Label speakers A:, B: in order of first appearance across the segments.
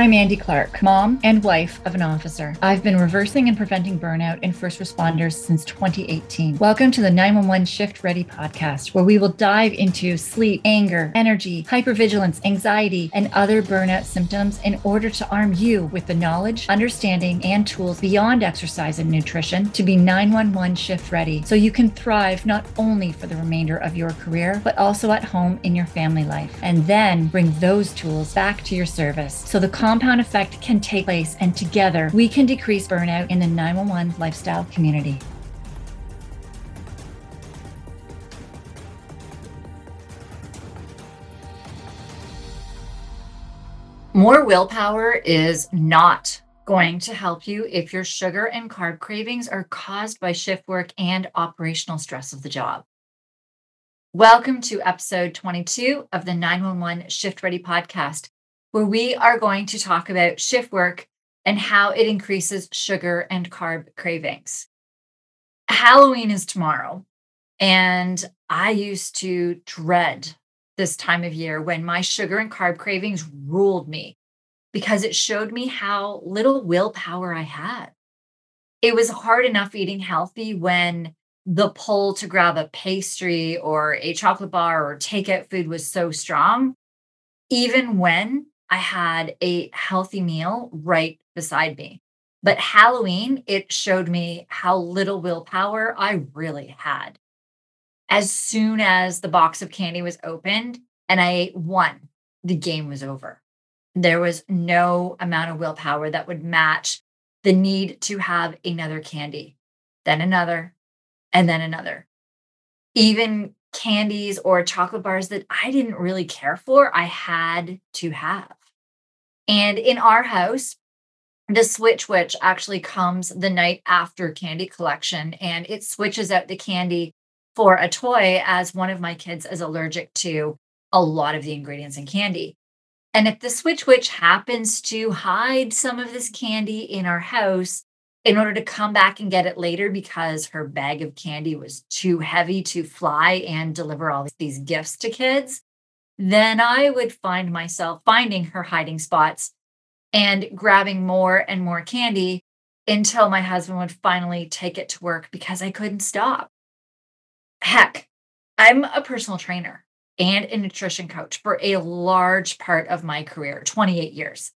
A: I'm Andi Clark, mom and wife of an officer. I've been reversing and preventing burnout in first responders since 2018. Welcome to the 911 Shift Ready podcast, where we will dive into sleep, anger, energy, hypervigilance, anxiety, and other burnout symptoms in order to arm you with the knowledge, understanding, and tools beyond exercise and nutrition to be 911 shift ready so you can thrive not only for the remainder of your career, but also at home in your family life. And then bring those tools back to your service so the compound effect can take place, and together we can decrease burnout in the 911 lifestyle community. More willpower is not going to help you if your sugar and carb cravings are caused by shift work and operational stress of the job. Welcome to episode 22 of the 911 Shift Ready podcast where we are going to talk about shift work and how it increases sugar and carb cravings. Halloween is tomorrow, and I used to dread this time of year when my sugar and carb cravings ruled me because it showed me how little willpower I had. It was hard enough eating healthy when the pull to grab a pastry or a chocolate bar or takeout food was so strong, even when I had a healthy meal right beside me. But Halloween, it showed me how little willpower I really had. As soon as the box of candy was opened and I ate one, the game was over. There was no amount of willpower that would match the need to have another candy, then another, and then another. Even candies or chocolate bars that I didn't really care for, I had to have. And in our house, the switch witch actually comes the night after candy collection and it switches out the candy for a toy as one of my kids is allergic to a lot of the ingredients in candy. And if the switch witch happens to hide some of this candy in our house in order to come back and get it later because her bag of candy was too heavy to fly and deliver all these gifts to kids, then I would find myself finding her hiding spots and grabbing more and more candy until my husband would finally take it to work because I couldn't stop. Heck, I'm a personal trainer and a nutrition coach for a large part of my career 28 years.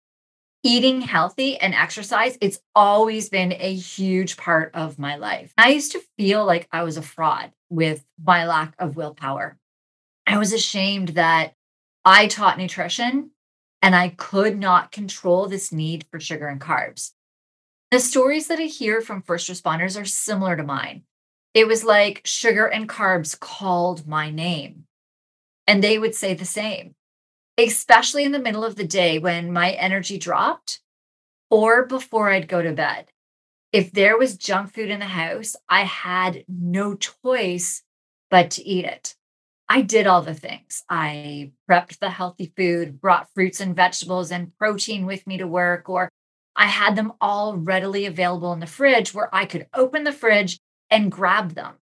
A: Eating healthy and exercise, it's always been a huge part of my life. I used to feel like I was a fraud with my lack of willpower. I was ashamed that I taught nutrition and I could not control this need for sugar and carbs. The stories that I hear from first responders are similar to mine. It was like sugar and carbs called my name, and they would say the same, especially in the middle of the day when my energy dropped or before I'd go to bed. If there was junk food in the house, I had no choice but to eat it. I did all the things. I prepped the healthy food, brought fruits and vegetables and protein with me to work, or I had them all readily available in the fridge where I could open the fridge and grab them.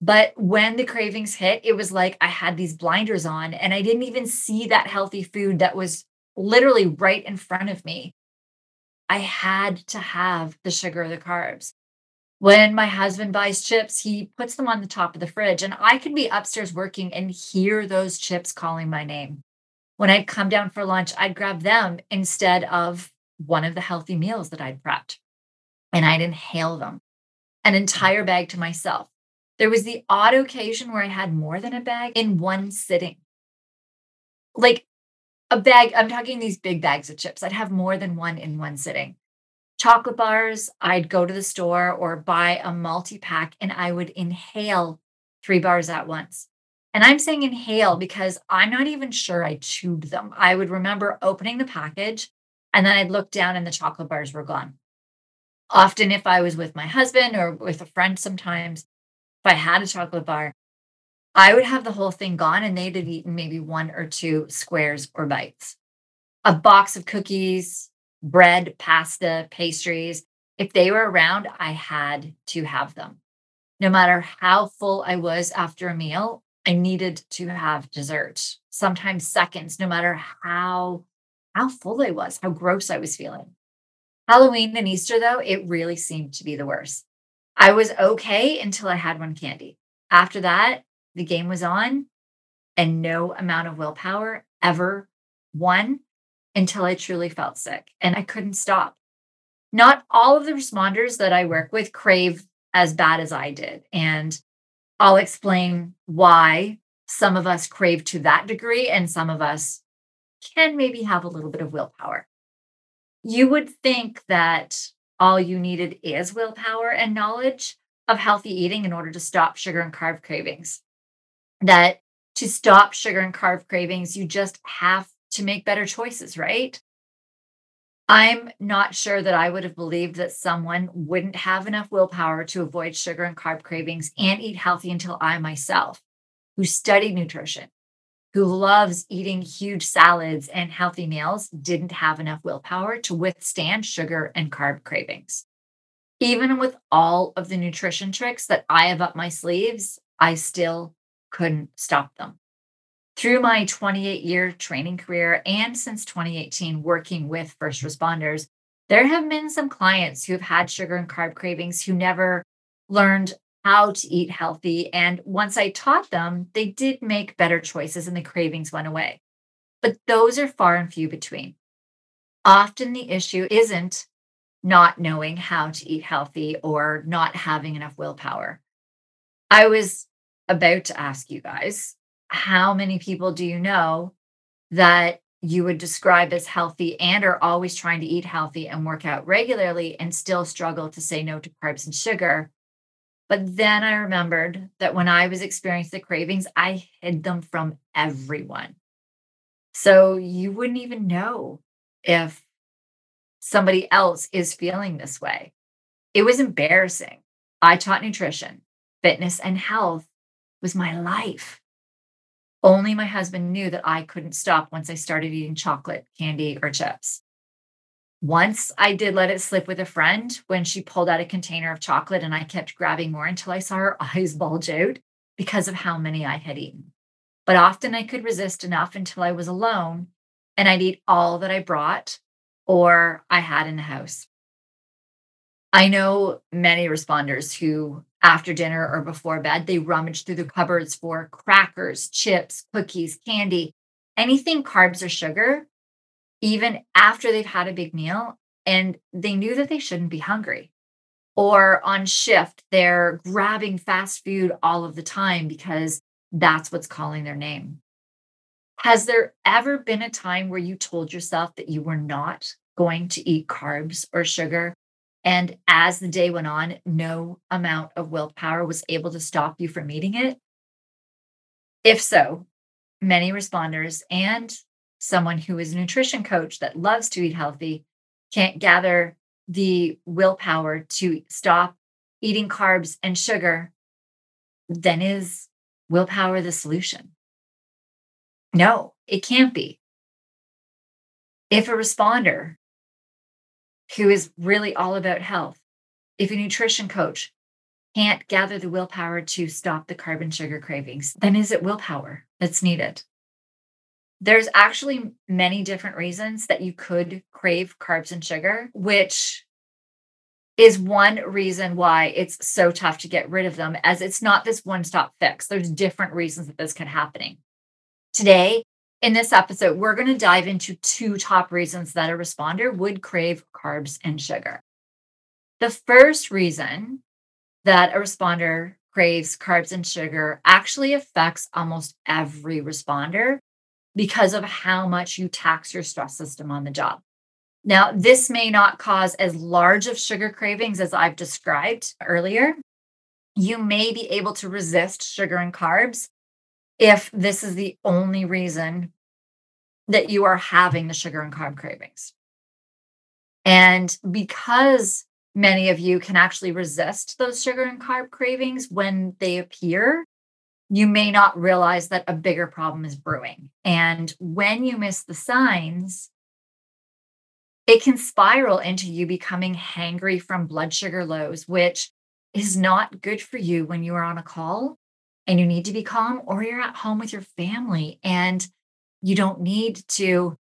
A: But when the cravings hit, it was like I had these blinders on and I didn't even see that healthy food that was literally right in front of me. I had to have the sugar the carbs. When my husband buys chips, he puts them on the top of the fridge, and I could be upstairs working and hear those chips calling my name. When I'd come down for lunch, I'd grab them instead of one of the healthy meals that I'd prepped, and I'd inhale them, an entire bag to myself. There was the odd occasion where I had more than a bag in one sitting. Like a bag, I'm talking these big bags of chips. I'd have more than one in one sitting chocolate bars, I'd go to the store or buy a multi pack and I would inhale three bars at once. And I'm saying inhale because I'm not even sure I chewed them. I would remember opening the package and then I'd look down and the chocolate bars were gone. Often, if I was with my husband or with a friend, sometimes if I had a chocolate bar, I would have the whole thing gone and they'd have eaten maybe one or two squares or bites. A box of cookies, bread, pasta, pastries, if they were around, I had to have them. No matter how full I was after a meal, I needed to have dessert, sometimes seconds, no matter how how full I was, how gross I was feeling. Halloween and Easter, though, it really seemed to be the worst. I was okay until I had one candy. After that, the game was on, and no amount of willpower ever won until I truly felt sick and I couldn't stop. Not all of the responders that I work with crave as bad as I did. And I'll explain why some of us crave to that degree and some of us can maybe have a little bit of willpower. You would think that all you needed is willpower and knowledge of healthy eating in order to stop sugar and carb cravings. That to stop sugar and carb cravings, you just have to make better choices, right? I'm not sure that I would have believed that someone wouldn't have enough willpower to avoid sugar and carb cravings and eat healthy until I myself, who studied nutrition, who loves eating huge salads and healthy meals, didn't have enough willpower to withstand sugar and carb cravings. Even with all of the nutrition tricks that I have up my sleeves, I still couldn't stop them. Through my 28 year training career and since 2018 working with first mm-hmm. responders, there have been some clients who have had sugar and carb cravings who never learned how to eat healthy. And once I taught them, they did make better choices and the cravings went away. But those are far and few between. Often the issue isn't not knowing how to eat healthy or not having enough willpower. I was about to ask you guys how many people do you know that you would describe as healthy and are always trying to eat healthy and work out regularly and still struggle to say no to carbs and sugar? But then I remembered that when I was experiencing the cravings, I hid them from everyone. So you wouldn't even know if somebody else is feeling this way. It was embarrassing. I taught nutrition, fitness, and health was my life. Only my husband knew that I couldn't stop once I started eating chocolate, candy, or chips. Once I did let it slip with a friend when she pulled out a container of chocolate and I kept grabbing more until I saw her eyes bulge out because of how many I had eaten. But often I could resist enough until I was alone and I'd eat all that I brought or I had in the house. I know many responders who, after dinner or before bed, they rummage through the cupboards for crackers, chips, cookies, candy, anything carbs or sugar, even after they've had a big meal and they knew that they shouldn't be hungry. Or on shift, they're grabbing fast food all of the time because that's what's calling their name. Has there ever been a time where you told yourself that you were not going to eat carbs or sugar and as the day went on, no amount of willpower was able to stop you from eating it? If so, many responders and someone who is a nutrition coach that loves to eat healthy can't gather the willpower to stop eating carbs and sugar, then is willpower the solution? No, it can't be. If a responder who is really all about health, if a nutrition coach can't gather the willpower to stop the carbon sugar cravings, then is it willpower that's needed? There's actually many different reasons that you could crave carbs and sugar, which is one reason why it's so tough to get rid of them as it's not this one stop fix. There's different reasons that this can happening. Today, in this episode, we're going to dive into two top reasons that a responder would crave carbs and sugar. The first reason that a responder craves carbs and sugar actually affects almost every responder because of how much you tax your stress system on the job. Now, this may not cause as large of sugar cravings as I've described earlier. You may be able to resist sugar and carbs if this is the only reason that you are having the sugar and carb cravings. And because many of you can actually resist those sugar and carb cravings when they appear, you may not realize that a bigger problem is brewing. And when you miss the signs, it can spiral into you becoming hangry from blood sugar lows, which is not good for you when you are on a call and you need to be calm or you're at home with your family and you don't need to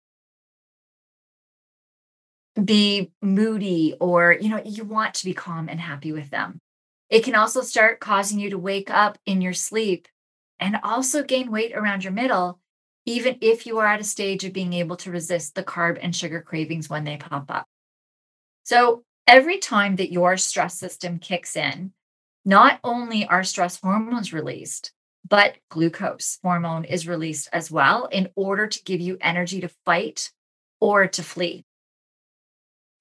A: be moody or you know you want to be calm and happy with them. It can also start causing you to wake up in your sleep and also gain weight around your middle even if you are at a stage of being able to resist the carb and sugar cravings when they pop up. So every time that your stress system kicks in not only are stress hormones released but glucose hormone is released as well in order to give you energy to fight or to flee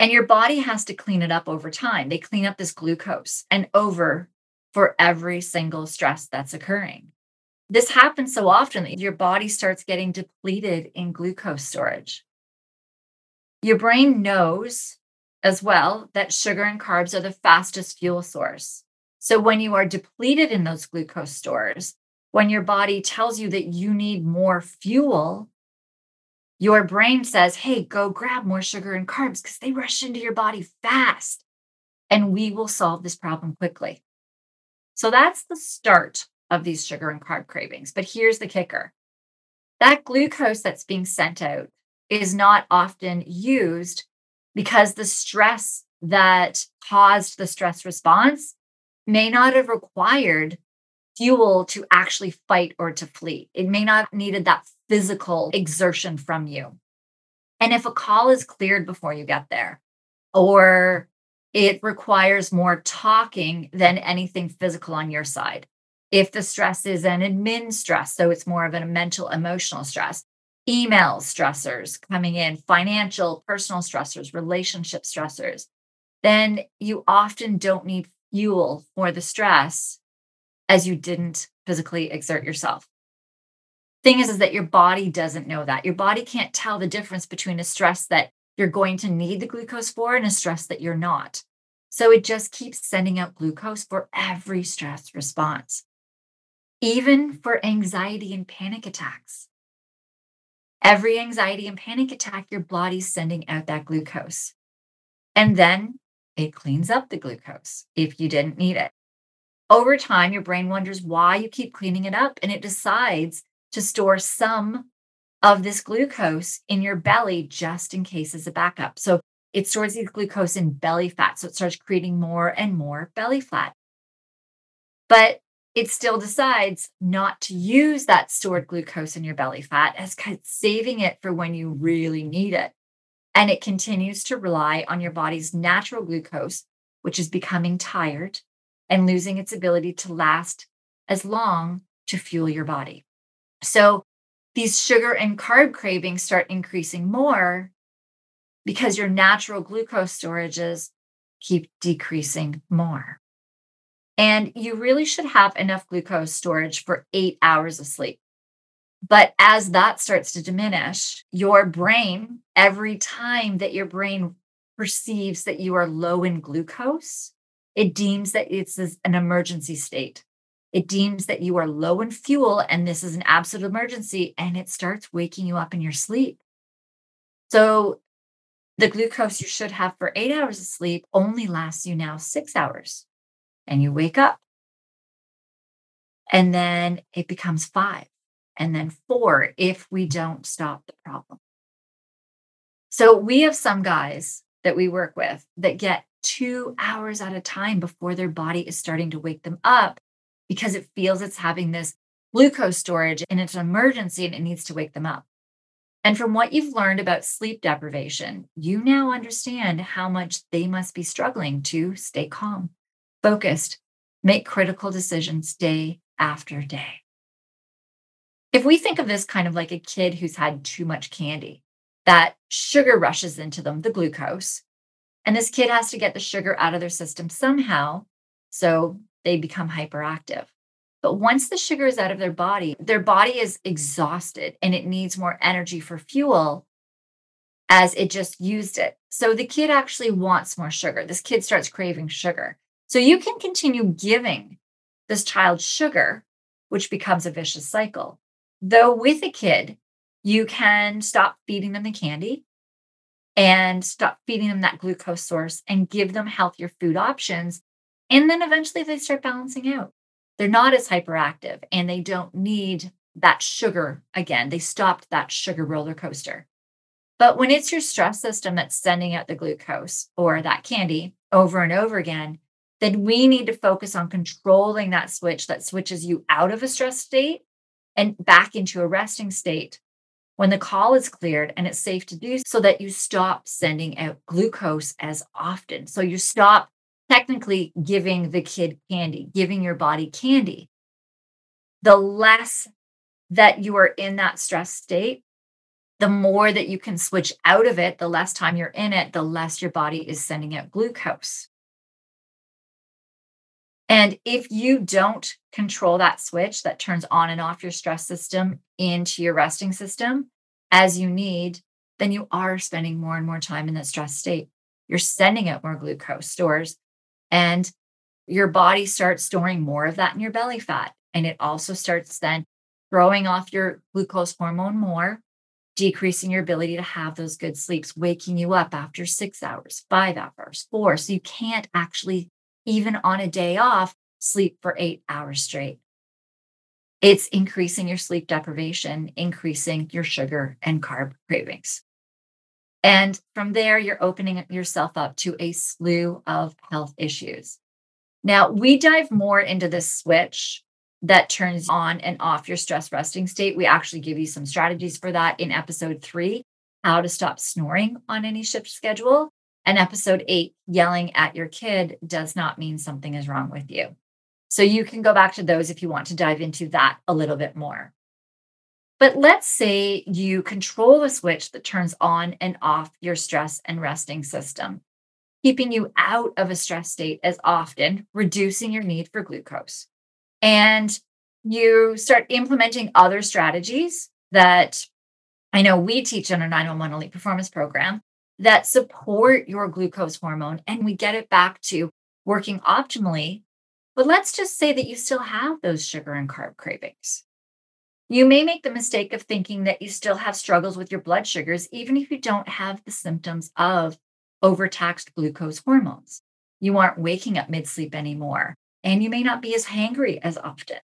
A: and your body has to clean it up over time. They clean up this glucose and over for every single stress that's occurring. This happens so often that your body starts getting depleted in glucose storage. Your brain knows as well that sugar and carbs are the fastest fuel source. So when you are depleted in those glucose stores, when your body tells you that you need more fuel, your brain says, hey, go grab more sugar and carbs because they rush into your body fast. And we will solve this problem quickly. So that's the start of these sugar and carb cravings. But here's the kicker that glucose that's being sent out is not often used because the stress that caused the stress response may not have required fuel to actually fight or to flee. It may not have needed that physical exertion from you. And if a call is cleared before you get there, or it requires more talking than anything physical on your side. If the stress is an admin stress, so it's more of a mental, emotional stress, email stressors coming in, financial, personal stressors, relationship stressors, then you often don't need fuel for the stress as you didn't physically exert yourself. Thing is is that your body doesn't know that. Your body can't tell the difference between a stress that you're going to need the glucose for and a stress that you're not. So it just keeps sending out glucose for every stress response even for anxiety and panic attacks. Every anxiety and panic attack your body's sending out that glucose. And then it cleans up the glucose if you didn't need it over time your brain wonders why you keep cleaning it up and it decides to store some of this glucose in your belly just in case as a backup. So it stores these glucose in belly fat. So it starts creating more and more belly fat. But it still decides not to use that stored glucose in your belly fat as saving it for when you really need it. And it continues to rely on your body's natural glucose, which is becoming tired and losing its ability to last as long to fuel your body. So these sugar and carb cravings start increasing more because your natural glucose storages keep decreasing more. And you really should have enough glucose storage for eight hours of sleep. But as that starts to diminish, your brain, every time that your brain perceives that you are low in glucose, it deems that it's an emergency state. It deems that you are low in fuel and this is an absolute emergency, and it starts waking you up in your sleep. So, the glucose you should have for eight hours of sleep only lasts you now six hours, and you wake up. And then it becomes five, and then four if we don't stop the problem. So, we have some guys that we work with that get two hours at a time before their body is starting to wake them up because it feels it's having this glucose storage and it's an emergency and it needs to wake them up. And from what you've learned about sleep deprivation, you now understand how much they must be struggling to stay calm, focused, make critical decisions day after day. If we think of this kind of like a kid who's had too much candy, that sugar rushes into them, the glucose, and this kid has to get the sugar out of their system somehow. So they become hyperactive. But once the sugar is out of their body, their body is exhausted and it needs more energy for fuel as it just used it. So the kid actually wants more sugar. This kid starts craving sugar. So you can continue giving this child sugar, which becomes a vicious cycle. Though with a kid, you can stop feeding them the candy and stop feeding them that glucose source and give them healthier food options and then eventually they start balancing out. They're not as hyperactive and they don't need that sugar again. They stopped that sugar roller coaster. But when it's your stress system that's sending out the glucose or that candy over and over again, then we need to focus on controlling that switch that switches you out of a stress state and back into a resting state when the call is cleared and it's safe to do so that you stop sending out glucose as often. So you stop technically giving the kid candy, giving your body candy. The less that you are in that stress state, the more that you can switch out of it, the less time you're in it, the less your body is sending out glucose. And if you don't control that switch that turns on and off your stress system into your resting system as you need, then you are spending more and more time in that stress state. You're sending out more glucose stores, and your body starts storing more of that in your belly fat. And it also starts then throwing off your glucose hormone more, decreasing your ability to have those good sleeps, waking you up after six hours, five hours, four. So you can't actually, even on a day off, sleep for eight hours straight. It's increasing your sleep deprivation, increasing your sugar and carb cravings. And from there, you're opening yourself up to a slew of health issues. Now, we dive more into this switch that turns on and off your stress resting state. We actually give you some strategies for that in episode three how to stop snoring on any shift schedule. And episode eight, yelling at your kid does not mean something is wrong with you. So you can go back to those if you want to dive into that a little bit more. But let's say you control the switch that turns on and off your stress and resting system, keeping you out of a stress state as often, reducing your need for glucose and you start implementing other strategies that I know we teach in our 911 Elite Performance Program that support your glucose hormone and we get it back to working optimally. But let's just say that you still have those sugar and carb cravings. You may make the mistake of thinking that you still have struggles with your blood sugars, even if you don't have the symptoms of overtaxed glucose hormones. You aren't waking up mid sleep anymore and you may not be as hangry as often,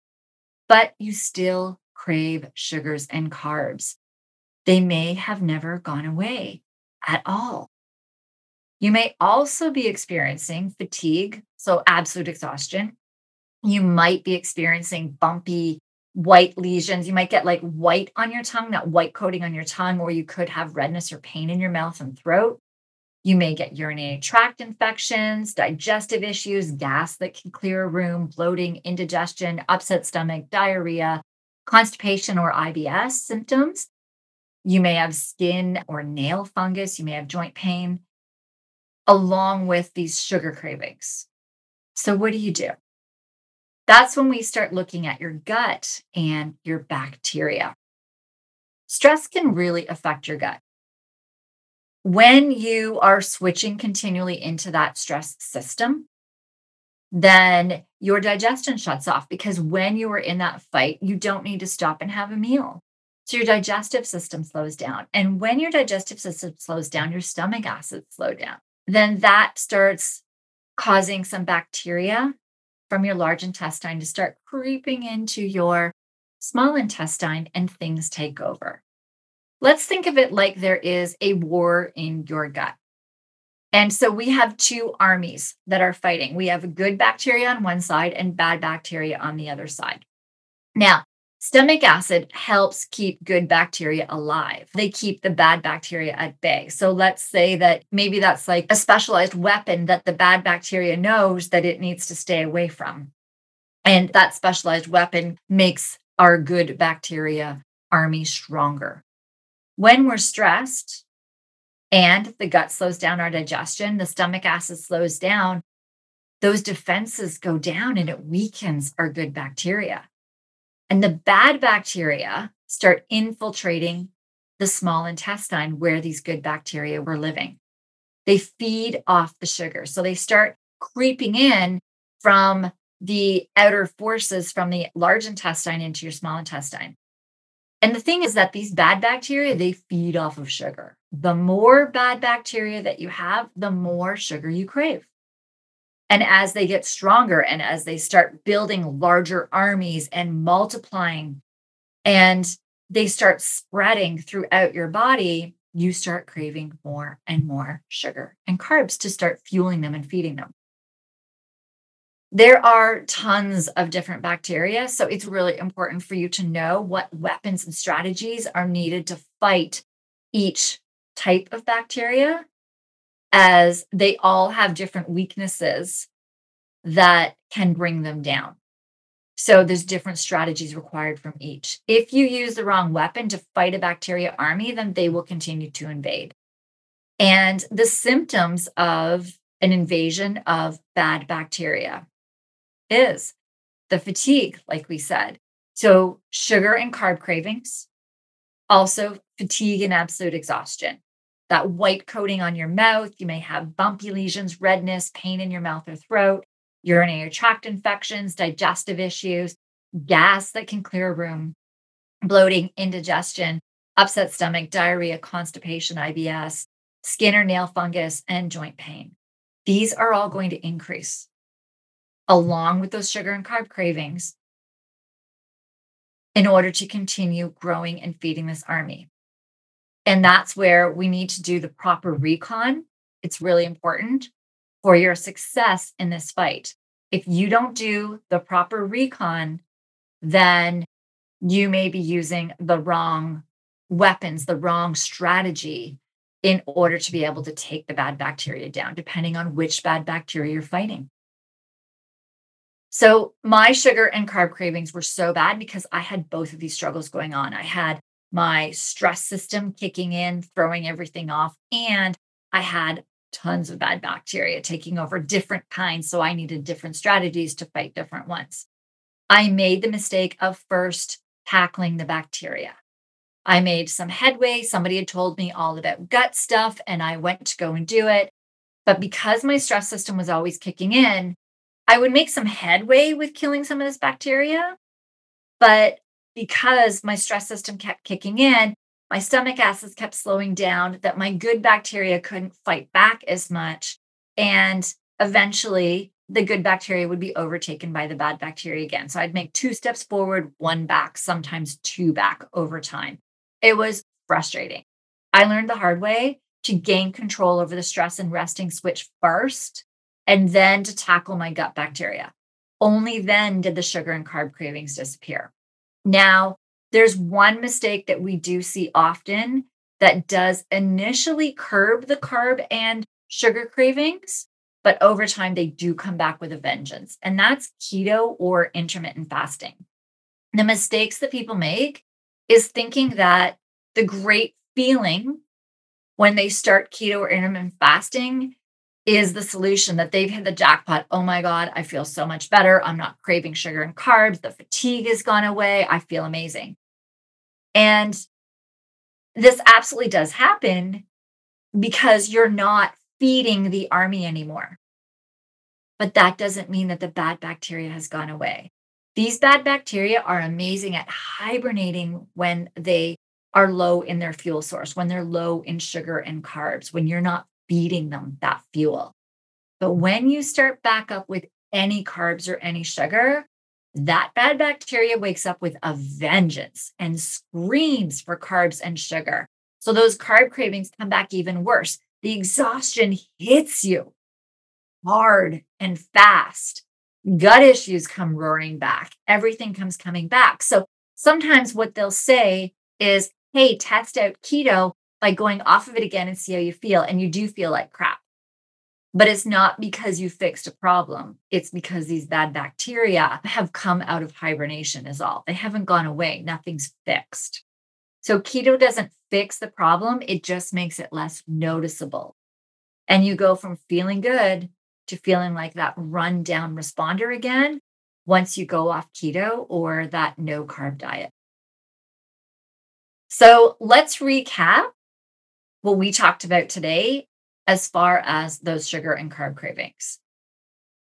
A: but you still crave sugars and carbs. They may have never gone away at all. You may also be experiencing fatigue, so absolute exhaustion. You might be experiencing bumpy white lesions. You might get like white on your tongue, not white coating on your tongue, or you could have redness or pain in your mouth and throat. You may get urinary tract infections, digestive issues, gas that can clear a room, bloating, indigestion, upset stomach, diarrhea, constipation or IBS symptoms. You may have skin or nail fungus. You may have joint pain, along with these sugar cravings. So, what do you do? That's when we start looking at your gut and your bacteria. Stress can really affect your gut when you are switching continually into that stress system, then your digestion shuts off because when you are in that fight, you don't need to stop and have a meal. So your digestive system slows down. And when your digestive system slows down, your stomach acids slow down. Then that starts causing some bacteria from your large intestine to start creeping into your small intestine and things take over. Let's think of it like there is a war in your gut. And so we have two armies that are fighting. We have good bacteria on one side and bad bacteria on the other side. Now, stomach acid helps keep good bacteria alive. They keep the bad bacteria at bay. So let's say that maybe that's like a specialized weapon that the bad bacteria knows that it needs to stay away from. And that specialized weapon makes our good bacteria army stronger. When we're stressed and the gut slows down our digestion, the stomach acid slows down, those defenses go down and it weakens our good bacteria. And the bad bacteria start infiltrating the small intestine where these good bacteria were living. They feed off the sugar. So they start creeping in from the outer forces from the large intestine into your small intestine. And the thing is that these bad bacteria, they feed off of sugar. The more bad bacteria that you have, the more sugar you crave. And as they get stronger and as they start building larger armies and multiplying and they start spreading throughout your body, you start craving more and more sugar and carbs to start fueling them and feeding them. There are tons of different bacteria. So it's really important for you to know what weapons and strategies are needed to fight each type of bacteria, as they all have different weaknesses that can bring them down. So there's different strategies required from each. If you use the wrong weapon to fight a bacteria army, then they will continue to invade. And the symptoms of an invasion of bad bacteria is the fatigue, like we said. So sugar and carb cravings, also fatigue and absolute exhaustion. That white coating on your mouth, you may have bumpy lesions, redness, pain in your mouth or throat, urinary tract infections, digestive issues, gas that can clear a room, bloating, indigestion, upset stomach, diarrhea, constipation, IBS, skin or nail fungus, and joint pain. These are all going to increase along with those sugar and carb cravings in order to continue growing and feeding this army. And that's where we need to do the proper recon. It's really important for your success in this fight. If you don't do the proper recon, then you may be using the wrong weapons, the wrong strategy in order to be able to take the bad bacteria down, depending on which bad bacteria you're fighting. So, my sugar and carb cravings were so bad because I had both of these struggles going on. I had my stress system kicking in, throwing everything off, and I had tons of bad bacteria taking over different kinds. So I needed different strategies to fight different ones. I made the mistake of first tackling the bacteria. I made some headway. Somebody had told me all about gut stuff, and I went to go and do it. But because my stress system was always kicking in, I would make some headway with killing some of this bacteria. But because my stress system kept kicking in, my stomach acids kept slowing down, that my good bacteria couldn't fight back as much. And eventually, the good bacteria would be overtaken by the bad bacteria again. So I'd make two steps forward, one back, sometimes two back over time. It was frustrating. I learned the hard way to gain control over the stress and resting switch first, and then to tackle my gut bacteria. Only then did the sugar and carb cravings disappear. Now, there's one mistake that we do see often that does initially curb the carb and sugar cravings, but over time they do come back with a vengeance. And that's keto or intermittent fasting. The mistakes that people make is thinking that the great feeling when they start keto or intermittent fasting is the solution that they've hit the jackpot. Oh my God, I feel so much better. I'm not craving sugar and carbs. The fatigue has gone away. I feel amazing. And this absolutely does happen because you're not feeding the army anymore. But that doesn't mean that the bad bacteria has gone away. These bad bacteria are amazing at hibernating when they are low in their fuel source, when they're low in sugar and carbs, when you're not feeding them that fuel. But mm-hmm. when you start back up with any carbs or any sugar, that bad bacteria wakes up with a vengeance and screams for carbs and sugar. So those carb cravings come back even worse. The exhaustion hits you hard and fast. Gut issues come roaring back. Everything comes coming back. So sometimes what they'll say is, hey, test out keto by going off of it again and see how you feel. And you do feel like crap. But it's not because you fixed a problem. It's because these bad bacteria have come out of hibernation, is all. They haven't gone away. Nothing's fixed. So keto doesn't fix the problem, it just makes it less noticeable. And you go from feeling good to feeling like that run down responder again once you go off keto or that no carb diet. So let's recap what we talked about today as far as those sugar and carb cravings.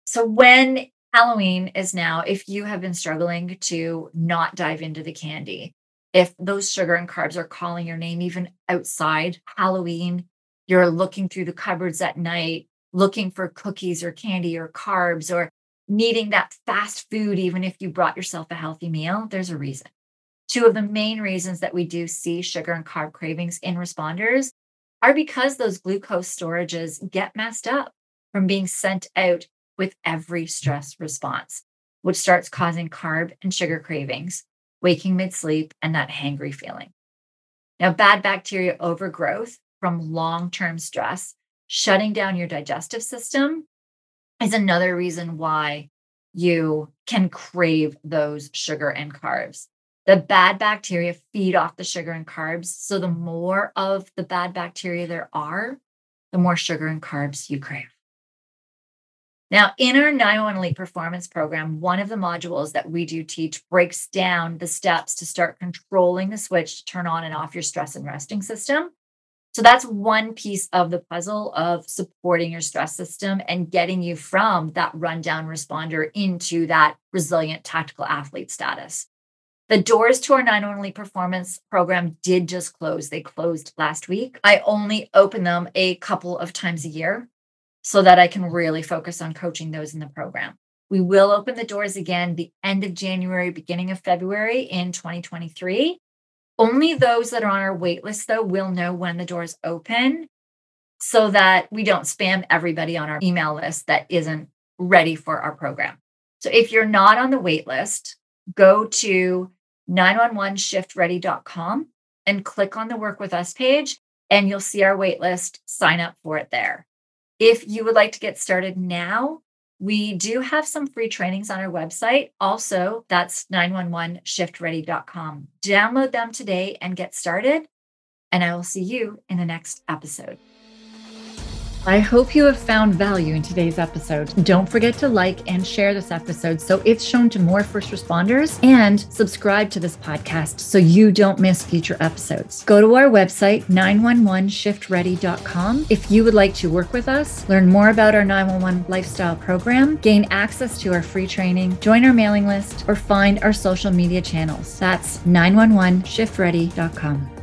A: So, when Halloween is now, if you have been struggling to not dive into the candy, if those sugar and carbs are calling your name, even outside Halloween, you're looking through the cupboards at night, looking for cookies or candy or carbs or needing that fast food, even if you brought yourself a healthy meal, there's a reason. Two of the main reasons that we do see sugar and carb cravings in responders are because those glucose storages get messed up from being sent out with every stress response, which starts causing carb and sugar cravings, waking mid sleep, and that hangry feeling. Now, bad bacteria overgrowth from long term stress, shutting down your digestive system, is another reason why you can crave those sugar and carbs. The bad bacteria feed off the sugar and carbs. So, the more of the bad bacteria there are, the more sugar and carbs you crave. Now, in our 911 Elite Performance Program, one of the modules that we do teach breaks down the steps to start controlling the switch to turn on and off your stress and resting system. So that's one piece of the puzzle of supporting your stress system and getting you from that rundown responder into that resilient tactical athlete status. The doors to our 911 Elite Performance program did just close. They closed last week. I only open them a couple of times a year so that I can really focus on coaching those in the program. We will open the doors again the end of January, beginning of February in 2023. Only those that are on our wait list, though, will know when the doors open so that we don't spam everybody on our email list that isn't ready for our program. So if you're not on the wait list, go to 911shiftready.com and click on the work with us page, and you'll see our waitlist. Sign up for it there. If you would like to get started now, we do have some free trainings on our website. Also, that's 911shiftready.com. Download them today and get started. And I will see you in the next episode. I hope you have found value in today's episode. Don't forget to like and share this episode so it's shown to more first responders and subscribe to this podcast so you don't miss future episodes. Go to our website, 911shiftready.com. If you would like to work with us, learn more about our 911 lifestyle program, gain access to our free training, join our mailing list, or find our social media channels. That's 911shiftready.com.